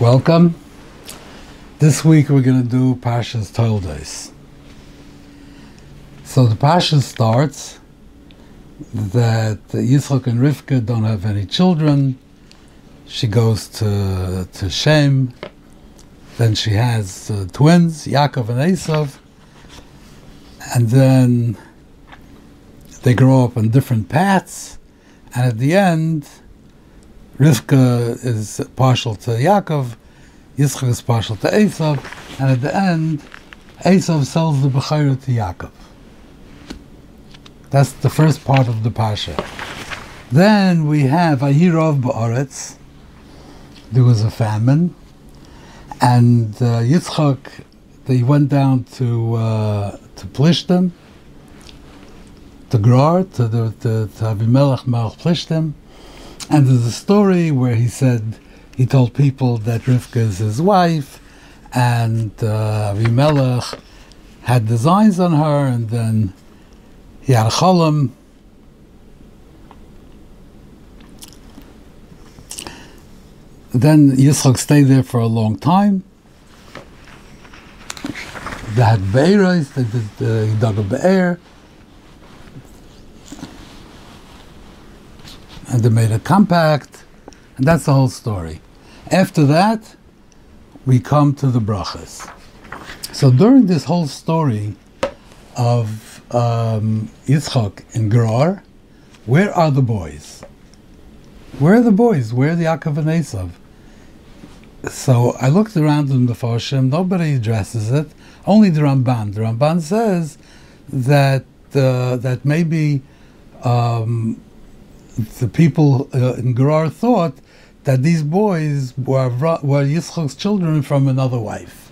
Welcome. This week we're going to do Parshas Toldos. So the Parsha starts that Yitzchak and Rivka don't have any children. She goes to to Shem. Then she has uh, twins, Yaakov and Esav. And then they grow up on different paths. And at the end, Rivka is partial to Yaakov, Yitzchak is partial to Esav, and at the end, Esav sells the Bechayra to Yaakov. That's the first part of the Pasha. Then we have Ahirov Ba'aretz. There was a famine, and uh, Yitzchak, they went down to uh, to Plishtim, to Grar, to the to, to Abimelech Melech Plishtim, and there's a story where he said he told people that Rivka is his wife, and uh, Avimelech had designs on her, and then he had a. Then Yitzchak stayed there for a long time. They had be'eros, they did, uh, he dug a be'er, and they made a compact, and that's the whole story. After that, we come to the brachas. So during this whole story of um, Yitzchak and Gerar, where are the boys? Where are the boys? Where are the Yaakov and Esav? So I looked around in the Foshim, nobody addresses it, only the Ramban. The Ramban says that uh, that maybe um, the people uh, in Gerar thought that these boys were, were Yitzchak's children from another wife.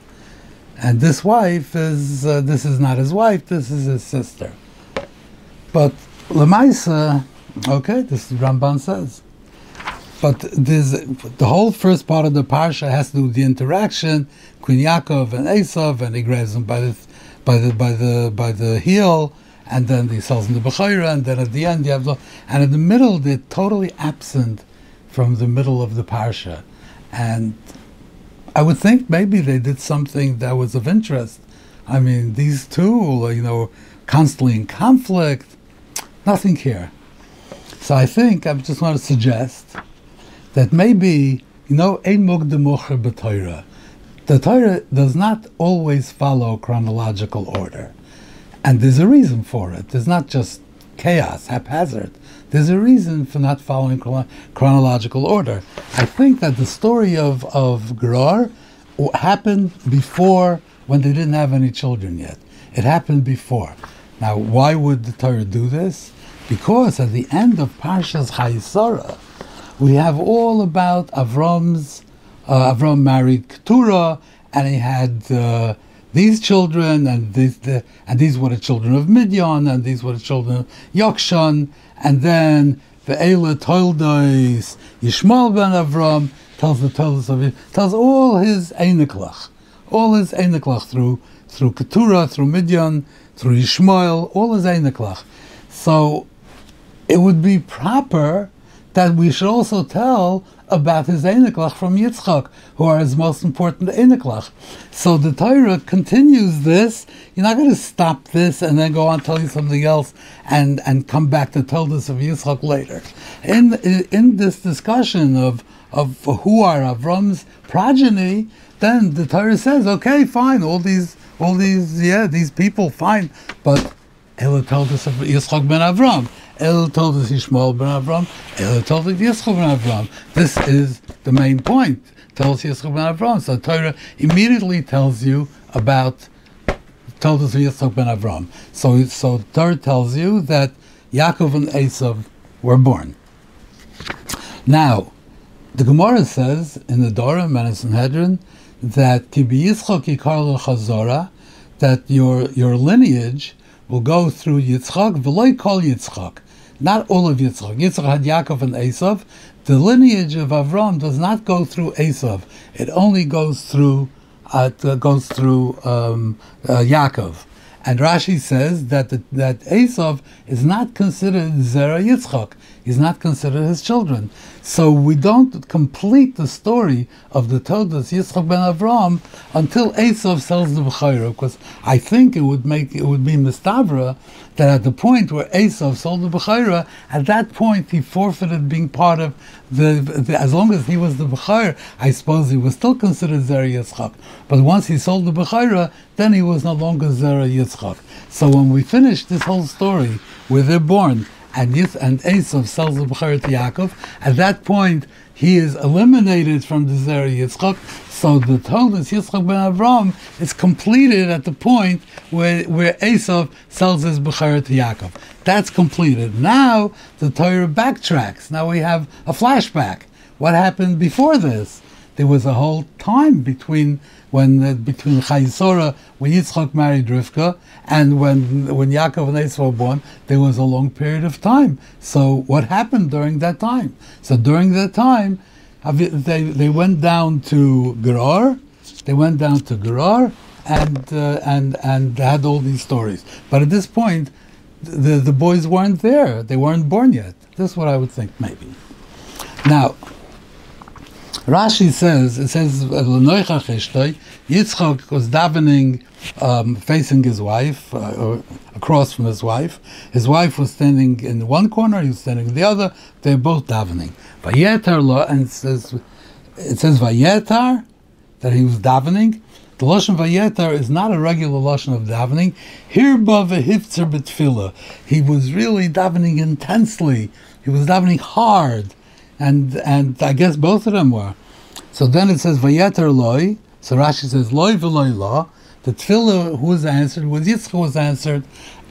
And this wife is, uh, this is not his wife, this is his sister. But Lamaisa, okay, this is Ramban says. But this, the whole first part of the parsha has to do with the interaction between Yaakov and Esav, and he grabs him by the, by the, by the, by the heel, and then he sells him the Bechayra, and then at the end you have the, and in the middle they're totally absent from the middle of the parsha, and I would think maybe they did something that was of interest. I mean, these two, you know, constantly in conflict, nothing here. So I think I just want to suggest that maybe, you know, ein mugdemocher b'Torah. The Torah does not always follow chronological order. And there's a reason for it. There's not just chaos, haphazard. There's a reason for not following chron- chronological order. I think that the story of, of Gerar happened before when they didn't have any children yet. It happened before. Now, why would the Torah do this? Because at the end of Parshas Chayesara, we have all about Avram's. Uh, Avram married Keturah, and he had uh, these children, and these the, and these were the children of Midian, and these were the children of Yokshan, and then the Eila Toildois, Yishmael ben Avram tells the Toildos of tells all his Einiklach, all his Einiklach through through Keturah, through Midian, through Yishmael, all his Einiklach. So it would be proper that we should also tell about his Einiklach from Yitzchak, who are his most important Einiklach. So the Torah continues this. You're not going to stop this and then go on tell you something else and, and come back to tell this of Yitzchak later. In, in, in this discussion of, of who are Avram's progeny, then the Torah says, okay, fine, all these, all these, yeah, these people, fine, but Ella told us of Yitzchak ben Avram. El told us Yishmael ben Avram. El told us Yitzchak ben Avram. This is the main point. Tells Yitzchak ben Avram. So Torah immediately tells you about told us Yitzchak ben Avram. So so Torah tells you that Yaakov and Esav were born. Now, the Gemara says in the Dora and Sanhedrin that Kibi Yitzchak Yikar Chazora, that your your lineage will go through Yitzchak, v'loy call Yitzchak not all of Yitzchak. Yitzchak had Yaakov and Esav. The lineage of Avram does not go through Esav. It only goes through uh, goes through um, uh, Yaakov. And Rashi says that the, that Esav is not considered Zera Yitzchak. He's not considered his children. So we don't complete the story of the Todas Yitzchak ben Avram until Esav sells the Bechayra, because I think it would make it would be Mistavra that at the point where Esav sold the Bechayra, at that point he forfeited being part of the, the as long as he was the Bechayra, I suppose he was still considered Zera Yitzchak. But once he sold the Bechayra, then he was no longer Zera Yitzchak. So when we finish this whole story where they're born, and Yis and Esav sells the Bechayr to Yaakov. At that point, he is eliminated from the Zera Yitzchak. So the Todas Yitzchak ben Avram is completed at the point where where Esav sells his Bechayr to Yaakov. That's completed. Now the Torah backtracks. Now we have a flashback. What happened before this? There was a whole time between when uh, between Chayisora, when Yitzchak married Rivka, and when when Yaakov and Esav were born, there was a long period of time. So what happened during that time? So during that time, they they went down to Gerar, they went down to Gerar, and uh, and and had all these stories. But at this point, the the boys weren't there; they weren't born yet. That's what I would think, maybe. Now. Rashi says, it says, Yitzchak was davening um, facing his wife, uh, across from his wife. His wife was standing in one corner, he was standing in the other. They're both davening. Vayetar lo, and it says, it says Vayetar, that he was davening. The lashon vayetar is not a regular lashon of davening. Hirba vehifzer betfila. He was really davening intensely. He was davening hard and and I guess both of them were. So then it says Vayeter loy. So Rashi says loy v'loy la. The tefillah who was answered was Yitzchak was answered,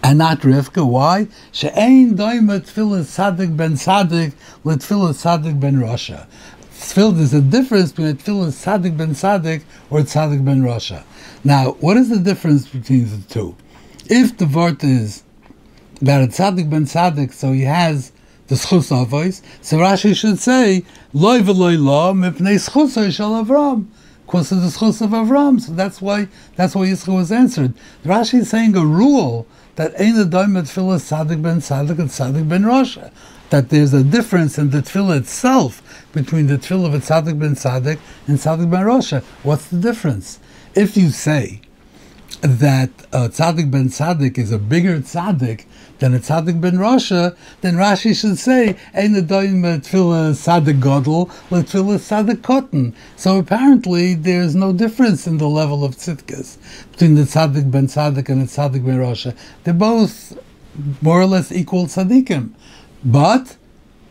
and not Rivka. Why? She'ein doima tefillah sadik ben sadik letefillah sadik ben Rasha. Tefillah, there's a difference between a tefillah sadik ben sadik or sadik ben Rasha. Now, what is the difference between the two? If the vort is that it's sadik ben sadik, so he has the schus avos. So Rashi should say loy v'loy la mipnei schus shal Avram. Because of the schus of Avram, so that's why that's why Yisrael was answered. Rashi is saying a rule that ain't a doimet tefillah sadik ben sadik and sadik ben Rasha. That there's a difference in the tefillah itself between the tefillah of a tzaddik ben sadik and tzaddik ben Rasha. What's the difference? If you say that uh, tzaddik ben tzaddik is a bigger tzaddik than a tzaddik ben Rasha, then Rashi should say, Ein adoyim tefillah tzaddik godel, tefillah tzaddik cotton. So apparently there's no difference in the level of tzidkas between the tzaddik ben tzaddik and the tzaddik ben Rasha. They're both more or less equal tzaddikim. But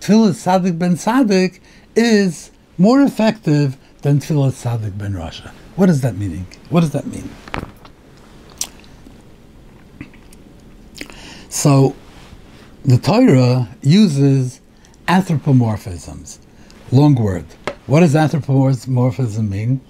tefillah tzaddik ben tzaddik is more effective than tefillah tzaddik ben Rasha. What does that mean? What does that mean? So the Torah uses anthropomorphisms. Long word. What does anthropomorphism mean?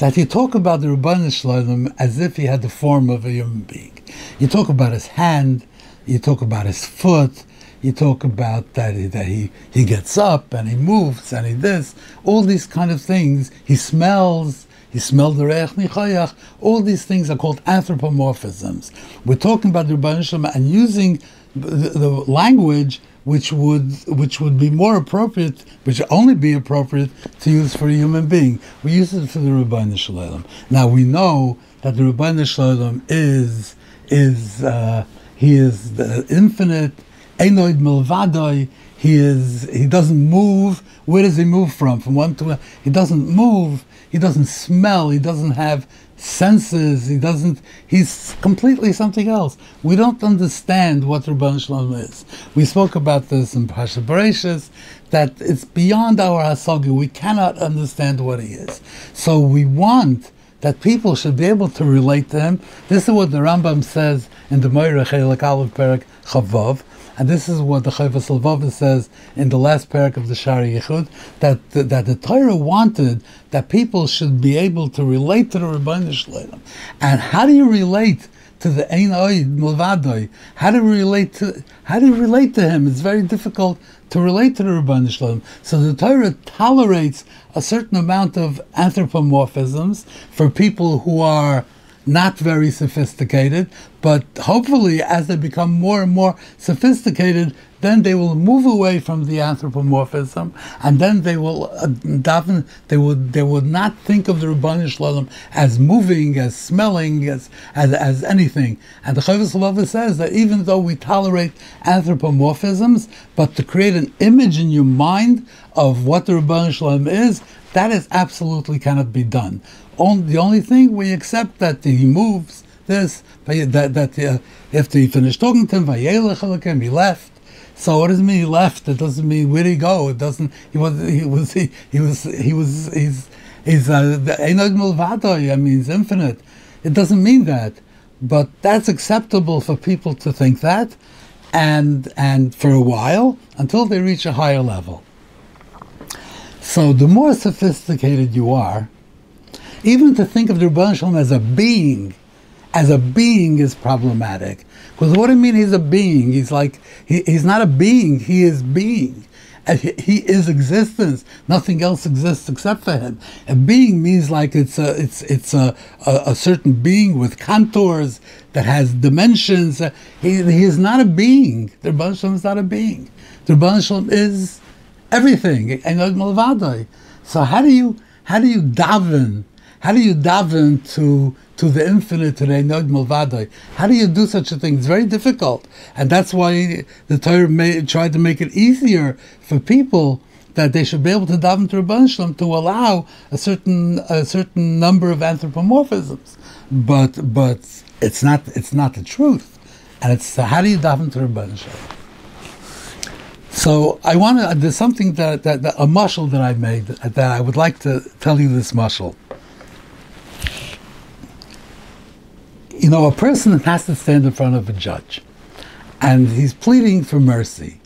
That you talk about the Rabban Shalom as if he had the form of a human being. You talk about his hand, you talk about his foot, you talk about that he, that he, he gets up and he moves and he this, all these kind of things. He smells, he smelled the Reich Nichayach. All these things are called anthropomorphisms. We're talking about the Rebbeinu Shalom and using the, the, language which would which would be more appropriate, which would only be appropriate to use for a human being. We use it for the Rebbeinu Shalom. Now we know that the Rebbeinu Shalom is is uh, he is the infinite, Enoid Milvadoi. He is he doesn't move. Where does he move from? From one to. He doesn't move he doesn't smell, he doesn't have senses, he doesn't, he's completely something else. We don't understand what Rabban Shalom is. We spoke about this in Pasha Bereshis, that it's beyond our Hasaga, we cannot understand what he is. So we want that people should be able to relate to him. This is what the Rambam says in the Moira Chelik Aleph Perak Chavav, and this is what the Chayvas Lvava says in the last parak of the Shari Yichud, that, the, that the Torah wanted that people should be able to relate to the Rabbi Shalom. And how do you relate to the Ein Oid Milvadoi? How do you relate to how do you relate to him? It's very difficult to relate to the Rabbi Shalom. So the Torah tolerates a certain amount of anthropomorphisms for people who are not very sophisticated, but hopefully as they become more and more sophisticated, then they will move away from the anthropomorphism, and then they will uh, daven, they would they would not think of the Rabban Shalom as moving, as smelling, as as, as anything. And the Chovos says that even though we tolerate anthropomorphisms, but to create an image in your mind of what the Rabban Shalom is, that is absolutely cannot be done. On, the only thing we accept that he moves this, that, that uh, if he finished talking to him, he left. So what does it mean he left? It doesn't mean where did he go? It doesn't. He was. He was. He, he was. He was. He's. He's. Uh, I mean, he's infinite. It doesn't mean that, but that's acceptable for people to think that, and and for a while until they reach a higher level. So the more sophisticated you are, even to think of the Rebbe Shalom as a being, as a being is problematic. Because what do you mean he's a being? He's like, he, he's not a being, he is being. He is existence. Nothing else exists except for him. A being means like it's a it's it's a, a, a certain being with contours that has dimensions. He, he is not a being. The Rebbe Shalom is not a being. The Rebbe Shalom is everything. So how do you how do you daven? How do you daven to to the infinite, to the Enod Malvadai. How do you do such a thing? It's very difficult. And that's why the Torah made, tried to make it easier for people that they should be able to daven to Rabban Shalom to allow a certain a certain number of anthropomorphisms. But but it's not it's not the truth. And it's how do you daven to Rabban Shalom? So I want to. There's something that, that, that a mushal that I made that I would like to tell you this mushal. Know, a person has to stand in front of a judge, and he's pleading for mercy.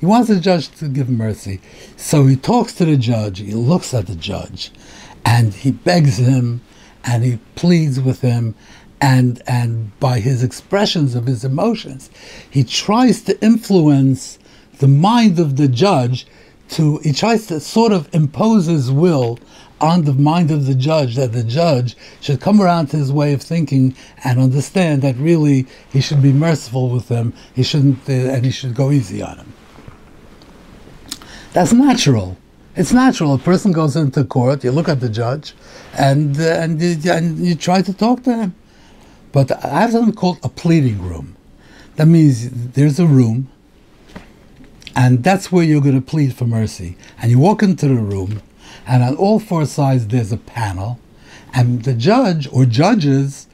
He wants the judge to give mercy. So he talks to the judge, he looks at the judge, and he begs him, and he pleads with him, and, and by his expressions of his emotions, he tries to influence the mind of the judge to, he tries to sort of impose his will on the mind of the judge that the judge should come around to his way of thinking and understand that really he should be merciful with them. He shouldn't, uh, and he should go easy on him. That's natural. It's natural. A person goes into court, you look at the judge, and uh, and, you, and you try to talk to him. But I have something called a pleading room. That means there's a room, and that's where you're going to plead for mercy. And you walk into the room, and on all four sides there's a panel, and the judge or judges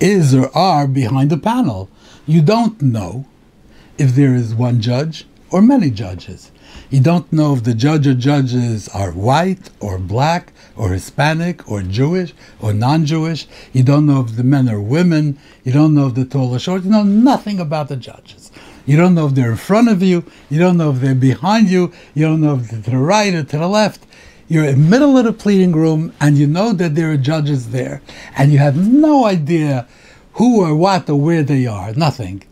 is or are behind the panel. You don't know if there is one judge or many judges. You don't know if the judge or judges are white or black or Hispanic or Jewish or non-Jewish. You don't know if the men are women. You don't know if the tall or short. You know nothing about the judges. You don't know if they're in front of you. You don't know if they're behind you. You don't know if they're to the right or to the left. You're in the middle of the pleading room and you know that there are judges there. And you have no idea who or what or where they are. Nothing.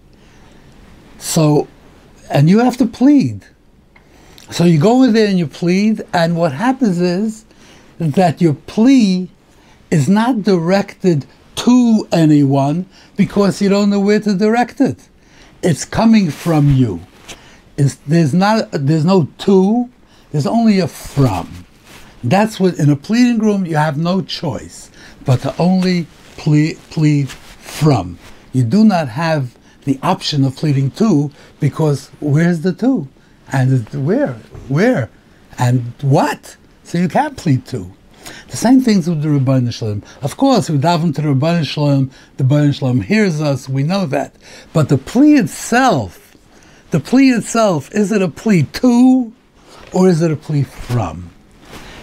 So, and you have to plead. So you go in there and you plead, and what happens is that your plea is not directed to anyone because you don't know where to direct it it's coming from you. It's, there's not there's no to, there's only a from. That's what in a pleading room you have no choice but to only plead, plead from. You do not have the option of pleading to because where's the to? And where? Where? And what? So you can't plead to. The same things with the Rabban Shalom. Of course, we daven to the Rabban Shalom, the Rabban Shalom hears us, we know that. But the plea itself, the plea itself, is it a plea to or is it a plea from?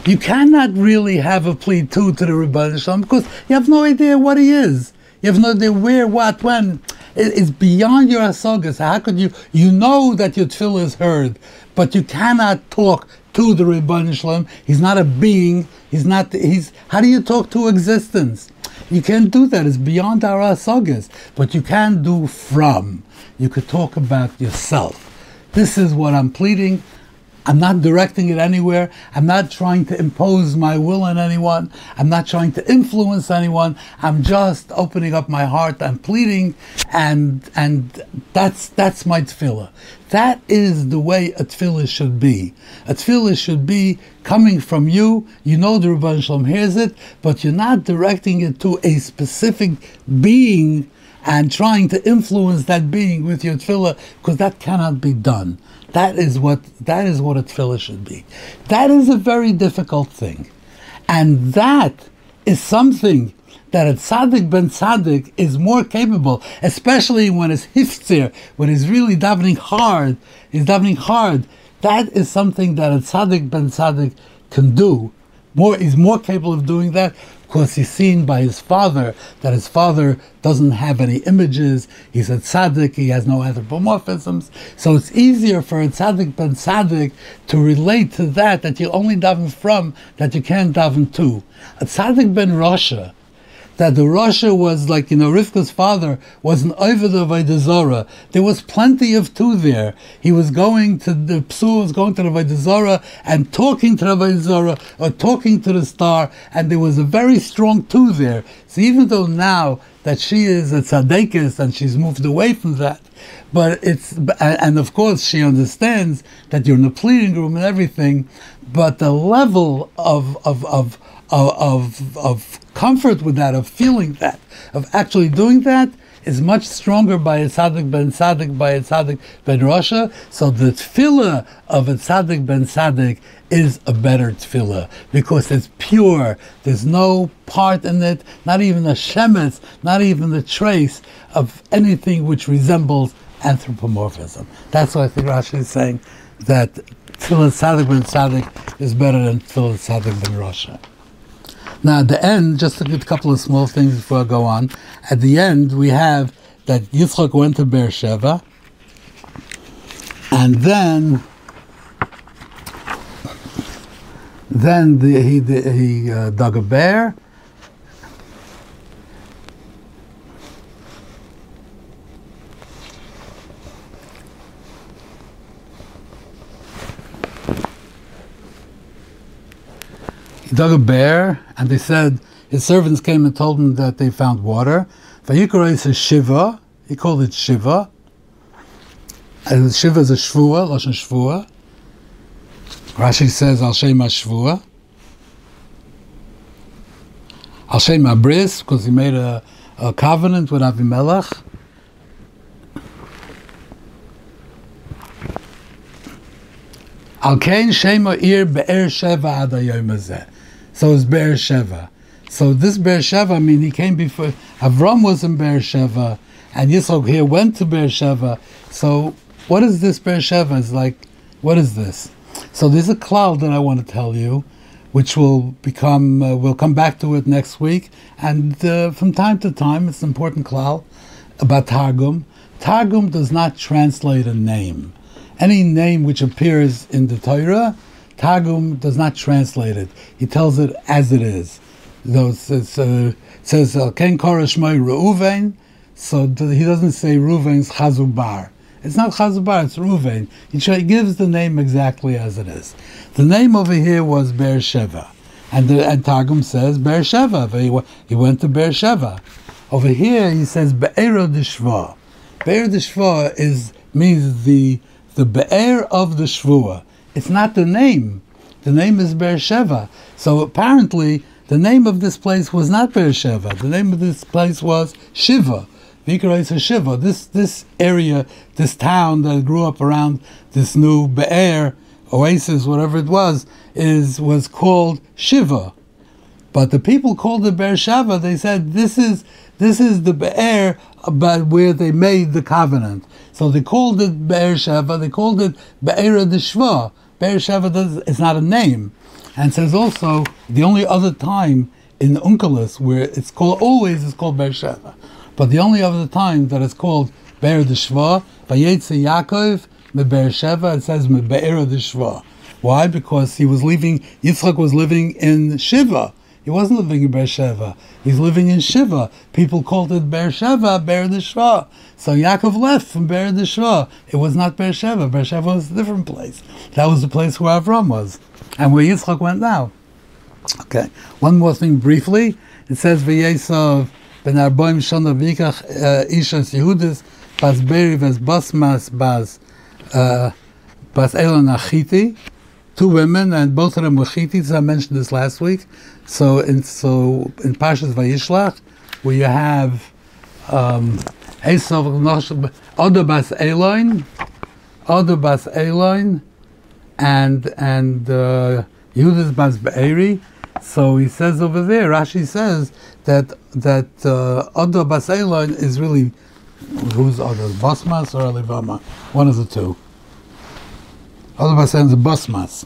You cannot really have a plea to to the Rabban Shalom because you have no idea what he is. You have no idea where, what, when. It's beyond your asagas. How could you? You know that your tefillah is heard, but you cannot talk to the Rebbeinu Shalom. He's not a being. He's not. He's. How do you talk to existence? You can't do that. It's beyond our asagas. But you can do from. You could talk about yourself. This is what I'm pleading. I'm not directing it anywhere. I'm not trying to impose my will on anyone. I'm not trying to influence anyone. I'm just opening up my heart. I'm pleading, and and that's that's my tefillah. That is the way a tefillah should be. A tefillah should be coming from you. You know the Rebbe Shalom hears it, but you're not directing it to a specific being and trying to influence that being with your tefillah, because that cannot be done. That is what that is what a tefillah should be. That is a very difficult thing, and that is something that a tzaddik ben tzaddik is more capable, especially when it's hiftzir, when he's really davening hard. He's davening hard. That is something that a tzaddik ben tzaddik can do. More, he's more capable of doing that because he's seen by his father that his father doesn't have any images. He's a tzaddik. He has no anthropomorphisms. So it's easier for a tzaddik ben tzaddik to relate to that that you only daven from that you can't daven to. A tzaddik ben Rasha that the Rasha was like, you know, Rivka's father was an Ovid of. There was plenty of two there. He was going to, the Psu was going to the Zora and talking to the Zora or talking to the star, and there was a very strong two there. So even though now that she is a tzaddikis and she's moved away from that, but it's, and of course she understands that you're in the pleading room and everything, but the level of, of, of, of, of of comfort with that, of feeling that, of actually doing that, is much stronger by a tzaddik ben tzaddik by a tzaddik ben Rasha. So the tefillah of a tzaddik ben tzaddik is a better tefillah because it's pure. There's no part in it, not even a shemetz, not even a trace of anything which resembles anthropomorphism. That's why I think Rashi is saying that tefillah tzaddik ben tzaddik is better than tefillah tzaddik ben Rasha. Now, at the end, just a couple of small things before I go on. At the end, we have that Yitzchak went to Beersheba, and then then the, he the, he uh, dug a bear. He dug a bear, and they said his servants came and told him that they found water. Vayikra says Shiva. He called it Shiva. And Shiva is a Shvua, Lashon Shvua. Rashi says Al Shem Shvua. Al Shem Bris, because he made a, a covenant with Avimelech. Al Kain Shema Ir Be'er Sheva so it's Beersheba. So this Beersheba, I mean, he came before, Avram was in Beersheba, and Yitzchak here went to Beersheba. So what is this Beersheba? It's like, what is this? So there's a cloud that I want to tell you, which will become, uh, we'll come back to it next week. And uh, from time to time, it's an important cloud about Targum. Targum does not translate a name. Any name which appears in the Torah Targum does not translate it. He tells it as it is. So it says, uh, Korashmai Reuven, so he doesn't say Reuven's Chazubar. It's not Chazubar, it's Reuven. He gives the name exactly as it is. The name over here was Beersheba. And, the, and Targum says Beersheba. He, he went to Beersheba. Over here he says Be'er Dishva. Be'er Dishva is means the the Be'er of the Shvua. It's not the name. The name is Beersheba. So apparently, the name of this place was not Beersheba. The name of this place was Shiva. Vikra Shiva. This this area, this town that grew up around this new Be'er, oasis, whatever it was, is was called Shiva. But the people called it Beersheba. They said this is this is the Be'er about where they made the covenant. So they called it Beersheba. They called it Be'er de Shva. Beersheba is not a name. And says also, the only other time in the Unkelos where it's called, always it's called Beersheba. But the only other time that it's called Be'er de Shva, Vayetze Yaakov, me Beersheba, it says Be'er de Shva. Why? Because he was leaving, Yitzchak was living in Shiva. He wasn't living in Beersheba. He's living in Shiva. People called it Beersheba, Be'er Deshva. So Yaakov left from Be'er Deshva. It was not Beersheba. Beersheba was a different place. That was the place where Avram was. And where Yitzchak went now. Okay. One more thing briefly. It says, V'yesav ben arboim shana v'ikach uh, ishas Yehudis bas beri v'es basmas bas uh, bas elon achiti two women, and both of them were chitis. I mentioned this last week. So in so in Pashas Vayishlach, where you have um, Esav Odo bas Eloin, Odo bas Eloin, and and uh, Yudas bas Be'eri. So he says over there, Rashi says that that uh, Odo bas Eloin is really who's Odo, Basmas or Alivama, one of the two. Otherwise, ends a sudden the basmas.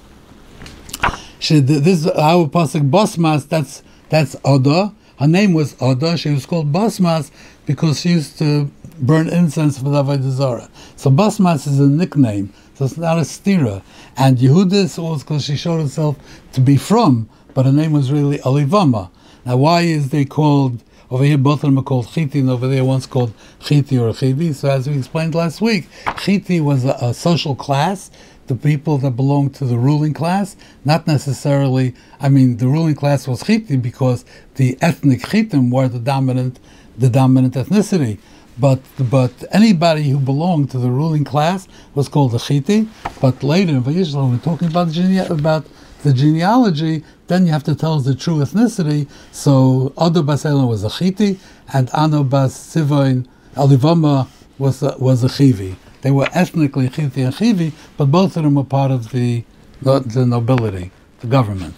She, this our pasuk basmas. That's that's Oda. Her name was Oda. She was called basmas because she used to burn incense for the Avodah. So basmas is a nickname. So it's not a stira. And Yehudis was because she showed herself to be from, but her name was really Alivama. Now, why is they called? Over here, both of them are called Chiti, and over there, one's called Chiti or Chivi. So, as we explained last week, Chiti was a, a social class the people that belong to the ruling class, not necessarily, I mean, the ruling class was Chiti because the ethnic Chitim were the dominant, the dominant ethnicity. But but anybody who belonged to the ruling class was called a Chiti. But later in Vayishlach, when we're talking about gene- about the genealogy, then you have to tell us the true ethnicity. So Ado Bas was a Chiti, and Ano Bas Sivoin Alivama was a, was a Chivi. They were ethnically Chiti and Chivi, but both of them were part of the, the, the nobility, the government.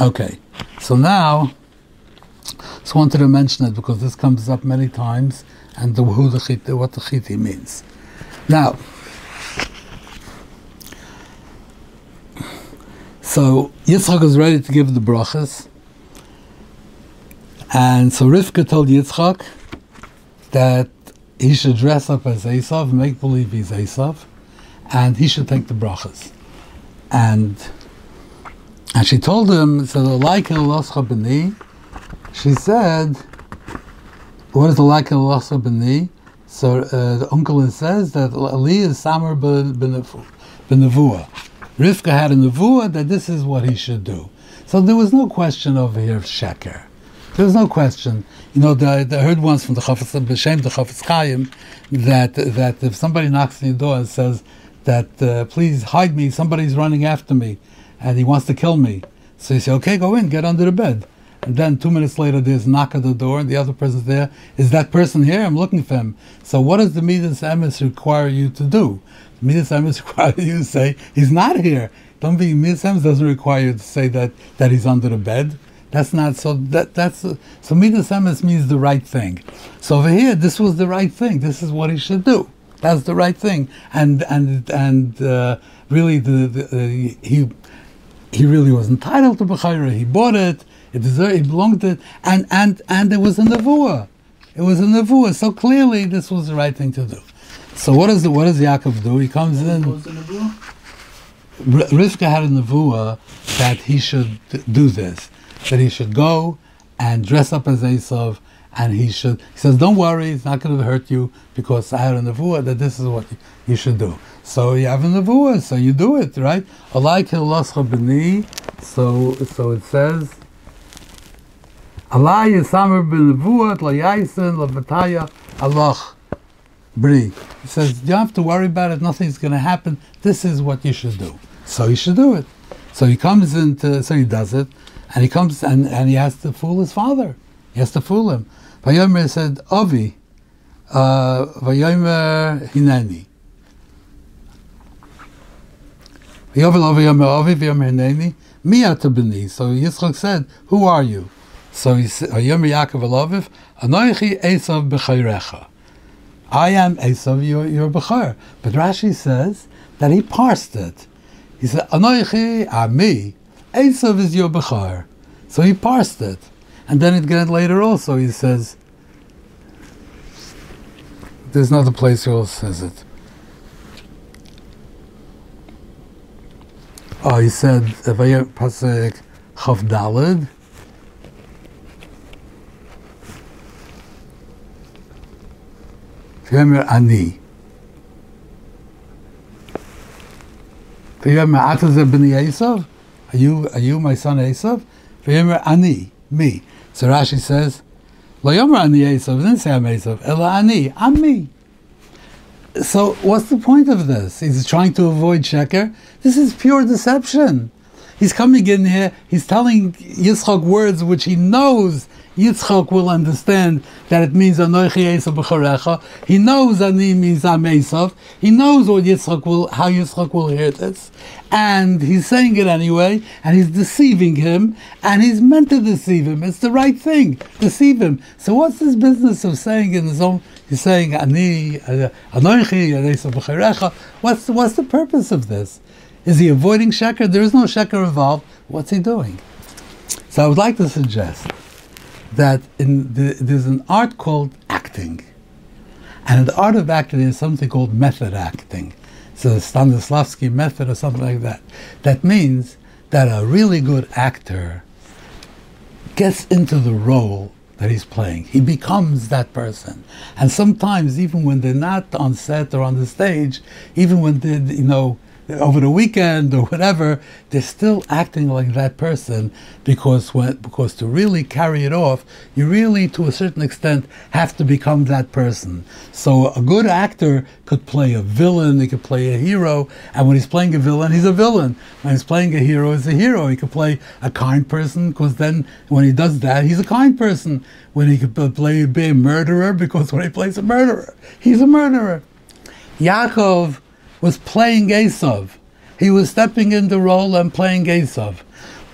Okay, so now, just wanted to mention it because this comes up many times, and the, who the Chiti, what the Chiti means. Now, so Yitzchak is ready to give the brachas, and so Rivka told Yitzchak that he should dress up as Esav, make believe he's Esav, and he should take the brachas. And and she told him, so the like b'ni, she said, what is the like b'ni? So uh, the Unkelos says that Ali is Samar b'nevua. Rivka had a nevuah that this is what he should do. So there was no question over here of sheker. There's no question. You know, the, the, I heard once from the Chafetz, B'Shem, the Chafetz Chaim, that, that if somebody knocks on your door and says that, uh, please hide me, somebody's running after me, and he wants to kill me. So you say, okay, go in, get under the bed. And then two minutes later, there's a knock at the door, and the other person's there. Is that person here? I'm looking for him. So what does the Midas Emes require you to do? The Midas Emes require you to say, he's not here. Don't be, Midas Emes doesn't require you to say that, that he's under the bed. That's not so. That that's so. Midas emes means the right thing. So over here, this was the right thing. This is what he should do. That's the right thing. And and and uh, really, the, the uh, he he really was entitled to bechayra. He bought it. It deserved. It belonged to it. And and and it was a nevuah. It was a nevuah. So clearly, this was the right thing to do. So what does the, what does Yaakov do? He comes in. Rivka had a nevuah that he should do this that he should go and dress up as Esav, and he should. He says, "Don't worry, it's not going to hurt you because I had a nevuah that this is what you should do." So you have a nevuah, so you do it, right? So so it says. Allah yisamer b'nevuah layaisen lavataya Allah bri. He says you don't have to worry about it. Nothing's going to happen. This is what you should do. So you should do it. So he comes into. So he does it. And he comes and, and he has to fool his father. He has to fool him. Vayomer said, Avi, uh, Vayomer Hineni. So Yitzchak said, Who are you? So he said, Yaakov Elaviv, Anoichi Esav b'chayrecha. I am Esav, your, your Bechar. But Rashi says that he parsed it. He said, Anoichi, Ami, Esav is your Bechar. So he parsed it. And then again later also he says, there's another place he also says it. Oh, he said, Pasek Chavdalid. V'yomer ani. V'yomer atazer b'ni Esav. Are you, are you my son Esav? V'yomer ani, me. So Rashi says, Lo yomer ani Esav, didn't say I'm Esav. Ela ani, I'm me. So what's the point of this? He's trying to avoid Sheker. This is pure deception. He's coming in here, he's telling Yitzchak words which he knows Yitzchak will understand that it means Anoichi Esav b'charecha. He knows Ani means Am Esav. He knows what Yitzchak will, how Yitzchak will hear this. And he's saying it anyway, and he's deceiving him, and he's meant to deceive him. It's the right thing, deceive him. So what's this business of saying in his own, he's saying Ani, uh, Anoichi Esav b'charecha. What's, what's the purpose of this? Is he avoiding sheker? There is no sheker involved. What's he doing? So I would like to suggest that the, there's an art called acting, and the art of acting is something called method acting. So the Stanislavski method or something like that. That means that a really good actor gets into the role that he's playing. He becomes that person. And sometimes, even when they're not on set or on the stage, even when they're, you know, over the weekend or whatever, they're still acting like that person because when, because to really carry it off, you really, to a certain extent, have to become that person. So a good actor could play a villain, he could play a hero, and when he's playing a villain, he's a villain. When he's playing a hero, he's a hero. He could play a kind person because then when he does that, he's a kind person. When he could play be a murderer because when he plays a murderer, he's a murderer. Yaakov was playing Esav. He was stepping in the role and playing Esav.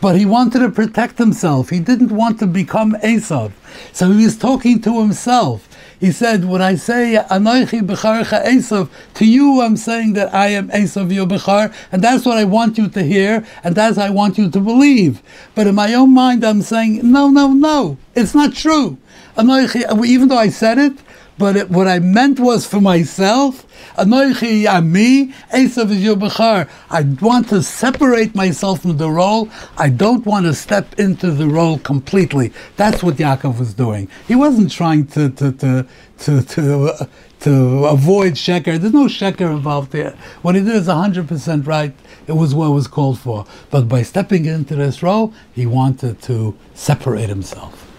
But he wanted to protect himself. He didn't want to become Esav. So he was talking to himself. He said, when I say Anoichi Becharcha Esav, to you I'm saying that I am Esav your Bechar, and that's what I want you to hear, and that's I want you to believe. But in my own mind I'm saying, no, no, no, it's not true. Anoichi, even though I said it, but it, what I meant was for myself. Anoichi Ami, Esav is your bechar. I want to separate myself from the role. I don't want to step into the role completely. That's what Yaakov was doing. He wasn't trying to to to to to, uh, to avoid sheker. There's no sheker involved there. What he did is hundred percent right. It was what was called for. But by stepping into this role, he wanted to separate himself.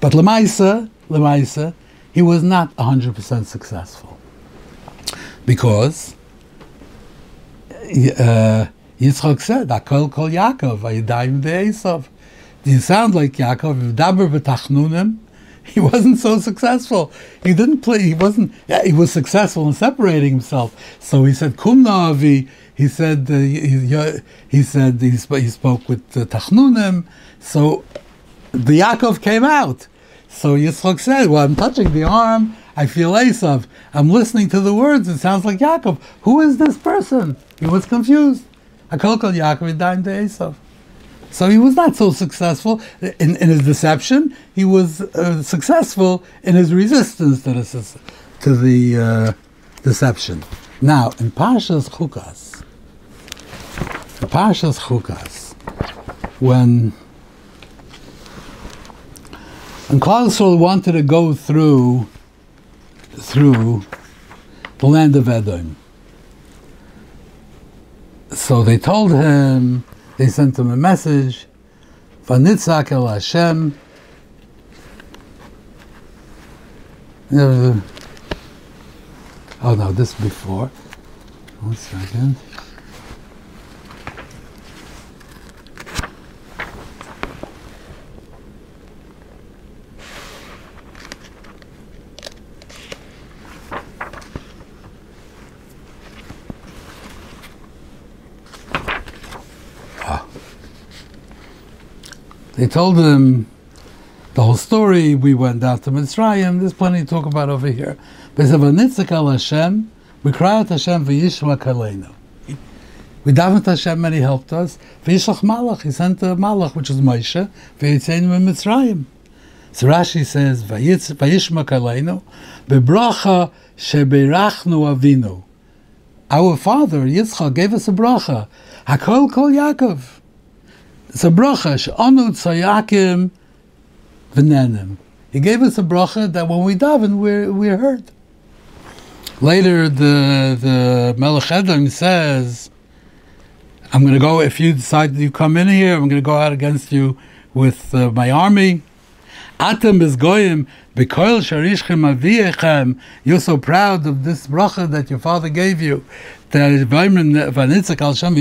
But Lemaisa, Lemaisa, he was not 100% successful. Because uh, Yitzchak said, Akol kol Yaakov, Ayadayim ve'esav. You sound like Yaakov, Daber b'tachnunim. He wasn't so successful. He didn't play, he wasn't, yeah, he was successful in separating himself. So he said, Kumna avi, he said, uh, he, he, said, he, sp- he spoke with uh, Tachnunim. So the Yaakov came out. So Yitzchak said, well, I'm touching the arm, I feel Esav. I'm listening to the words, it sounds like Yaakov. Who is this person? He was confused. Akol kol Yaakov died to Esav. So he was not so successful in, in his deception. He was uh, successful in his resistance to the, to the uh, deception. Now, in Parshas Chukas, in Parshas Chukas, when and Klal wanted to go through through the land of Edom. So they told him, they sent him a message, Vanitzak el Hashem. Oh no, this before. One second. They told him the whole story. We went down to Mitzrayim. There's plenty to talk about over here. But said, al Hashem, we cry out Hashem v'yishma kaleinu. We davened Hashem and He helped us. V'yishlach malach, He sent a malach, which is Moshe, v'yitzeinu in Mitzrayim. So Rashi says, v'yishma kaleinu, bebracha avinu. Our father, Yitzchak, gave us a bracha. Hakol kol Yaakov. It's a bracha, she'onu tzayakim. He gave us a bracha that when we daven, we're, we're hurt. Later, the the Melech Edom says, "I'm going to go. If you decide you come in here, I'm going to go out against you with uh, my army." Atem is goyim bekoil sharishchem aviyechem. You're so proud of this bracha that your father gave you. That vanitzak al shem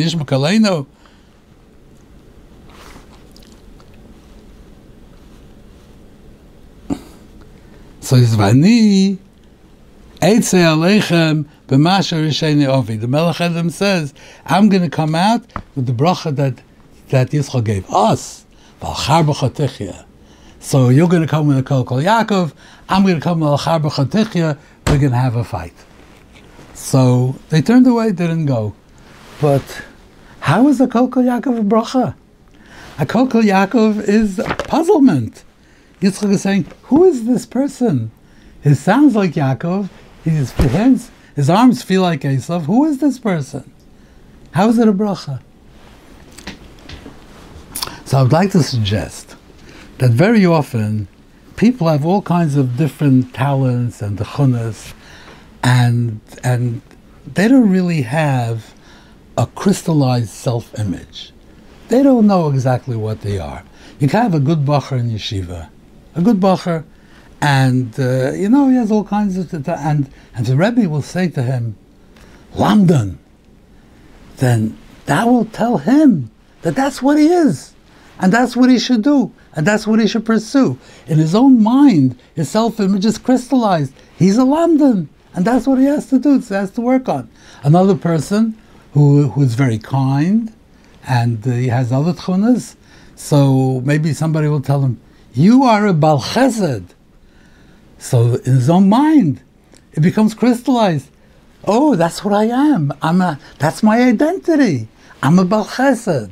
it's vani Eitze Aleichem b'masha risheni ovi. The Melech Edom says, I'm going to come out with the bracha that, that Yitzchak gave us. So you're going to come with a kol kol Yaakov, I'm going to come with a char we're going to have a fight. So they turned away, didn't go. But how is a kol kol Yaakov a bracha? A kol kol Yaakov is puzzlement. Yitzchak is saying, who is this person? It sounds like Yaakov, his hands, his arms feel like Esav. Who is this person? How is it a bracha? So I would like to suggest that very often people have all kinds of different talents and tchunas, and and they don't really have a crystallized self-image. They don't know exactly what they are. You can have a good bochur in yeshiva, a good bochur and uh, you know he has all kinds of and and the Rebbe will say to him, lamdan. Then that will tell him that that's what he is, and that's what he should do, and that's what he should pursue. In his own mind, his self-image is crystallized. He's a lamdan, and that's what he has to do. So he has to work on. Another person who who is very kind, and uh, he has other tchunas. So maybe somebody will tell him, "You are a Bal Chesed." So in his own mind, it becomes crystallized. Oh, that's what I am. I'm a, that's my identity. I'm a Bal Chesed.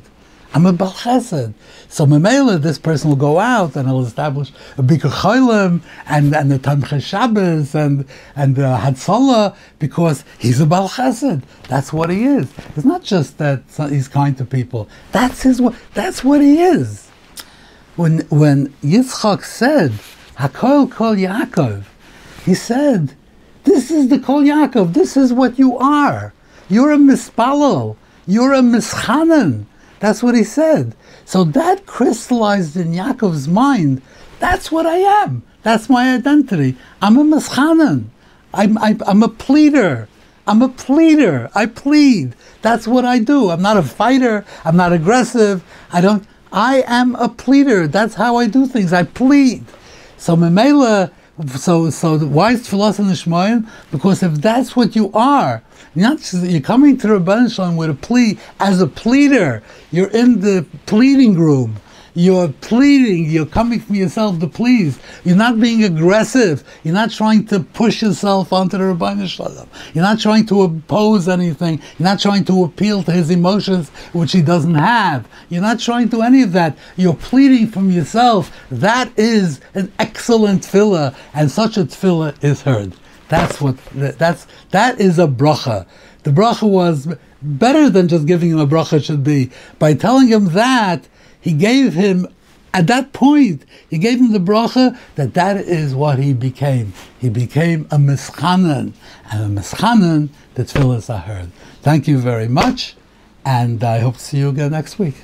I'm a Bal Chesed. So Memela, this person will go out and he'll establish a Bikur Cholim and, and the Tomchei Shabbos and, and the Hatzalah because he's a Bal Chesed. That's what he is. It's not just that he's kind to people. That's his, that's what he is. When, when Yitzchak said, Hakol Kol Yaakov. He said, This is the Kol Yaakov. This is what you are. You're a mispalel. You're a mischanan. That's what he said. So that crystallized in Yaakov's mind. That's what I am. That's my identity. I'm a mischanan. I'm, I'm, I'm a pleader. I'm a pleader. I plead. That's what I do. I'm not a fighter. I'm not aggressive. I don't. I am a pleader. That's how I do things. I plead. So Memela, so so why is the Shemaim? Because if that's what you are, not just, you're coming to Ribono Shel Olam with a plea as a pleader. You're in the pleading room. You're pleading, you're coming from yourself to please. You're not being aggressive. You're not trying to push yourself onto the Ribono Shel Olam. You're not trying to oppose anything. You're not trying to appeal to his emotions, which he doesn't have. You're not trying to any of that. You're pleading from yourself. That is an excellent tefillah, and such a tefillah is heard. That's what, that's, that is a bracha. The bracha was better than just giving him a bracha should be. By telling him that, he gave him at that point, he gave him the bracha that that is what he became. He became a mischanan, and a mischanan, the tefillahs are heard. Thank you very much, and I hope to see you again next week.